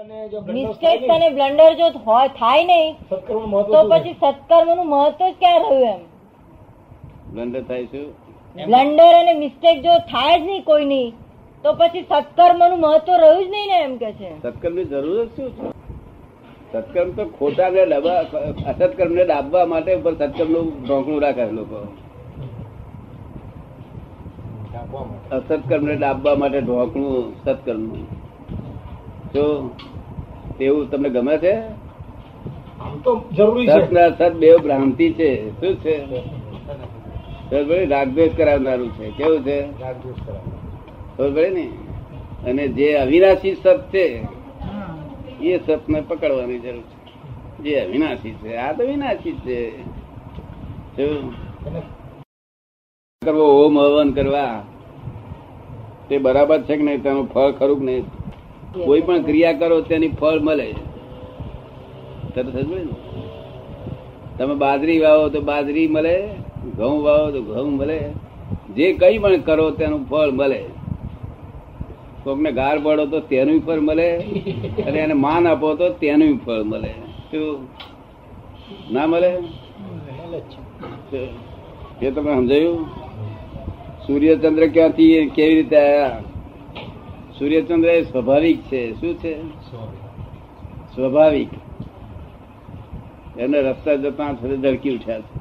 Mistake અને blunder જો થાય નહીં તો પછી સત્કર્મનું મહત્વ જ ક્યાં રહ્યું એમ? બ્લન્ડર થાય શું? બ્લન્ડર અને મિસ્ટેક જો થાય જ નહીં કોઈની તો પછી સત્કર્મનું મહત્વ રહ્યું જ નહીં ને એમ કે છે. સત્કર્મની જરૂર જ શું છે? સત્કર્મ તો ખોટા ને અસત્કર્મ ને ડાબવા માટે ઉપર સત્કર્મનું ઢોકણું રાખે લોકો. અસત્કર્મ ને ડાબવા માટે ઢોકણું સત્કર્મનું જો એવું તમને ગમે છે? આમ તો જરૂરી સત છે ને બે ભ્રાંતિ છે. શું છે? રાગદ્વેષ કરાવનારું છે. કેવું છે? રાગદ્વેષ કરાવે. ને? અને જે અવિનાશી સત છે એ સતને પકડવાની જરૂર છે. જે અવિનાશી છે આ તો વિનાશી છે. કરવો ઓમ હવન કરવા. તે બરાબર છે કે નહીં? તેનું ફળ ખરું કે નહીં? કોઈ પણ ક્રિયા કરો, તેની ફળ મળે તમે બાજરી વાવો તો બાજરી મળે, ઘઉં વાવો તો ઘઉં મળે. જે કઈ પણ કરો, તેનું ફળ મળે. કોકને ગાર પડો તો તેનું ફળ મળે. અને એને માન આપો તો તેનું ફળ મળે. શું ના મળે. એ તમે સમજાયું? સૂર્યચંદ્ર ક્યાંથી કેવી રીતે આયા? સૂર્યચંદ્ર એ સ્વાભાવિક છે. શું છે? સ્વાભાવિક. એમને રસ્તા જતા ધડકી ઉઠ્યા છે.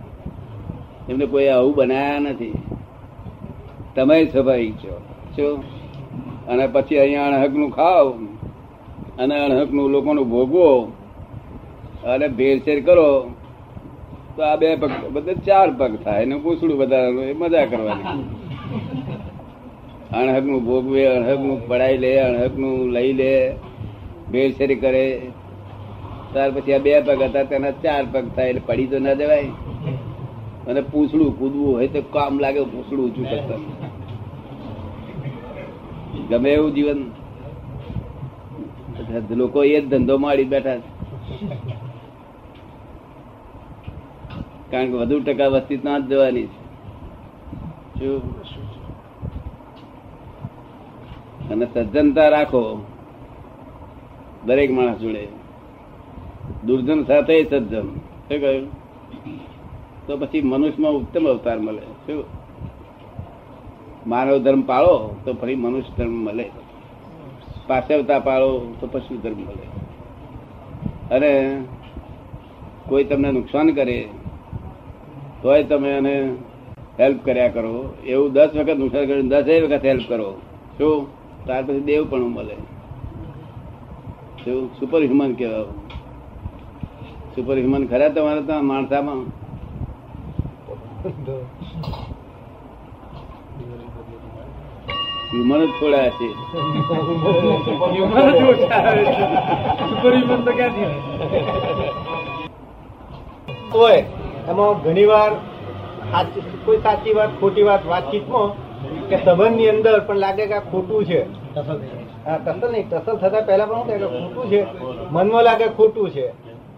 એમને કોઈ આવું બનાયા નથી. તમે સ્વાભાવિક છો. શું અને પછી અહીંયા અણહકનું ખાવ અને અણહકનું લોકોનું ભોગવો અને ભેરસેર કરો, તો આ બે પગ, બધા ચાર પગ થાય. એને પૂછડું બધા એ મજા કરવાની. અણહકનું ભોગવે અણહકનું પડાઈ લે અણહકનું લઈ લે ભેળસેરી કરે. ત્યાર પછી આ બે પગ હતા, તેના ચાર પગ થાય એટલે પડી તો ના દેવાય અને પૂછડું કૂદવું હોય તો કામ લાગે, પૂછડું ઊંચું કરતા. ગમે એવું જીવન. લોકો એ જ ધંધો માડી બેઠા કારણ કે વધુ ટકા વસ્તી ત્યાં જ જવાની છે. અને સજ્જનતા રાખો. દરેક માણસ જોડે. દુર્જન સાથે સજ્જન. શું કહ્યું? તો પછી મનુષ્યમાં ઉત્તમ અવતાર મળે. શું? માનવ ધર્મ પાળો તો ફરી મનુષ્ય ધર્મ મળે. પાછળતા પાળો તો પશુ ધર્મ મળે. અને કોઈ તમને નુકસાન કરે, તોય તમે એને હેલ્પ કર્યા કરો. એવું દસ વખત નુકસાન કર્યું, દસ વખત હેલ્પ કરો. શું? ત્યાર પછી દેવ પણ મળે. સુપર હ્યુમન કહેવાય. સુપર હ્યુમન ખરા તમારે ત્યાં માણસામાં? હ્યુમન જ થોડા છે. એમાં ઘણી વાર કોઈ સાચી વાત, ખોટી વાત વાતચીતમાં કે સંબંધની અંદર પણ લાગે કે આ ખોટું છે. હા ટસલ નહીં ટસલ થતા પહેલા પણ શું કે ખોટું છે. મનમાં લાગે ખોટું છે.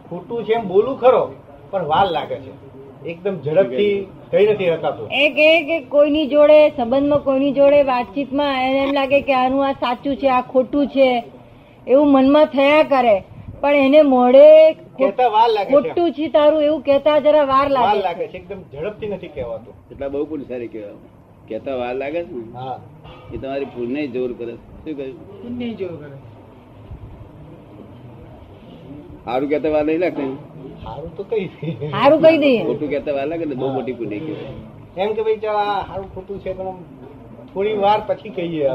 ખોટું છે એમ બોલું ખરો પણ વાર લાગે છે. એકદમ ઝડપથી કઈ નથી રકાતું એ કે કોઈની જોડે સંબંધમાં કોઈની જોડે વાતચીતમાં એને એમ લાગે કે આનું આ સાચું છે આ ખોટું છે એવું મનમાં થયા કરે. પણ એને મોડે કહેતા વાર લાગે ખોટું છે તારું એવું કેતા જરા વાર વાર લાગે છે. એકદમ ઝડપથી નથી કહેવાતું. એટલા બહુ પુરુષારી કહેવાય. કહેતા વાર લાગે છે ને? એ તમારી પુણ્ય જોર કરે શું કહ્યું? સારું કેતા વાર નહીં લાગતું સારું તો કઈ સારું કઈ દઈએ ખોટું કેતા વાર લાગે ને? બહુ મોટી પુણ્ય કહેવાય એમ કે ભાઈ ચાલ આ સારું ખોટું છે પણ થોડી વાર પછી કહીએ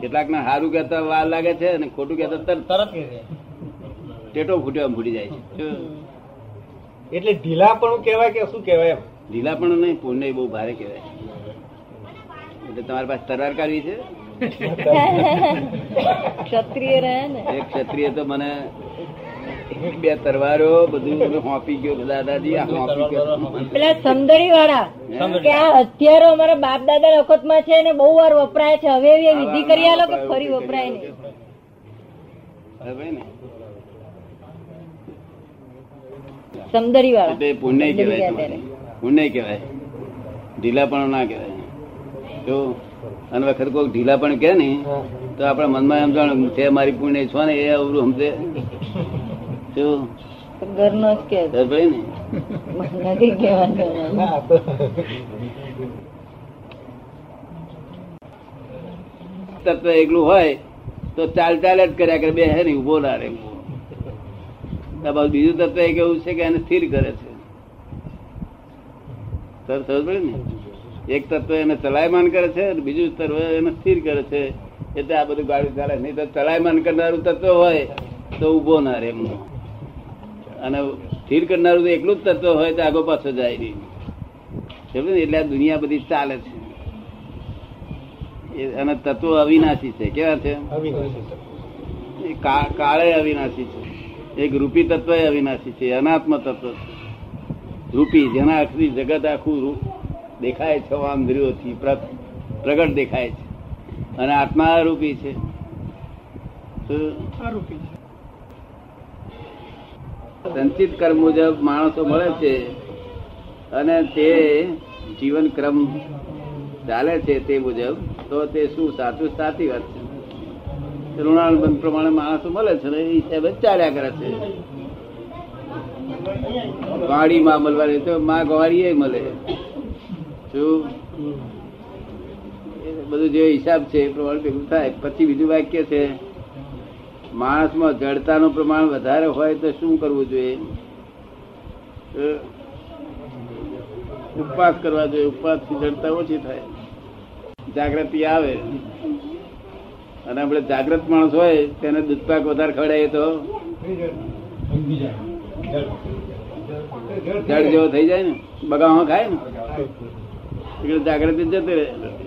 કેટલાક ના સારું કેતા વાર લાગે છે અને ખોટું કેતા તરત તરત ટેટો ફૂટ્યો એમ ફૂટી જાય છે. એટલે ઢીલા પણ કહેવાય કે શું કહેવાય એમ? ઢીલા પણ નહીં પુણ્ય બહુ ભારે કહેવાય એટલે તમારી પાસે તરાર કાઢવી છે? ક્ષત્રિય રહે ને. એક ક્ષત્રિય તો મને એક બે તરવારો બધું હોપી ગયો દાદાજી આ હોંપી ગયો. પેલા સમદરી વાળા કે આ હથિયારો અમારા બાપ દાદા વખતમાં છે ને બહુ વાર વપરાય છે. હવે એ વિધિ કરી આલો કે ફરી વપરાય નહીં. ને? સમદરી વાળા એટલે પુણ્ય કહેવાય પુણ્ય કહેવાય ઢીલા પણ ના કહેવાય જો અને વખત કોઈ ઢીલા પણ કે ને તો આપણા મનમાં એમ જાણ છે મારી પુણ્ય છો ને એ અવરું સમજે. શું ઘરનો જ કે. નથી કહેવાનું તત્વ એકલું હોય તો ચાલ ચાલ જ કર્યા કરે. બે હે ને ઊભો ના રે બીજું તત્વ એક એવું છે કે એને સ્થિર કરે છે. સર સમજ પડી ને? એક તત્વ એને ચલાયમાન કરે છે બીજું તત્વ એને સ્થિર કરે છે. એટલે આ બધું ગાડી ચાલે. નહીં તો ચલાયમાન કરનારું તત્વ હોય તો ઊભો ના રે અને સ્થિર કરનારું એકલું જ તત્વ હોય તો આગો પાછો જાય નહીં. એટલે આ દુનિયા બધી ચાલે છે. અને તત્વો અવિનાશી છે. કેવા છે. કાળે અવિનાશી છે. એક રૂપી તત્વ અવિનાશી છે. અનાત્મ તત્વ છે. રૂપી, જેના આખરી જગત આખું દેખાય છે આમ પ્ર- પ્રગટ દેખાય છે. અને આત્મા રૂપી છે. સંચિત કર્મ મુજબ માણસો મળે છે અને તે જીવન ક્રમ ચાલે છે તે મુજબ તો તે શું સાચું સાચી વાત છે? ઋણાનુબંધ પ્રમાણે માણસો મળે છે ને એ હિસાબે ચાલ્યા કરે છે. ગાડીમાં મળવાની તો માં ગવાડી એ મળે. શું? બધું જે હિસાબ છે એ પ્રમાણે ભેગું થાય. પછી બીજું વાક્ય છે, માણસમાં જડતાનું પ્રમાણ વધારે હોય તો શું કરવું જોઈએ? ઉપવાસ કરવા જોઈએ. ઉપવાસથી જડતા ઓછી થાય. જાગૃતિ આવે. અને આપણે જાગૃત માણસ હોય, તેને દૂધપાક વધારે ખવડાવીએ તો? જડ જેવો થઈ જાય ને? બગામાં ખાય ને? જાગૃતિ જતી રહે.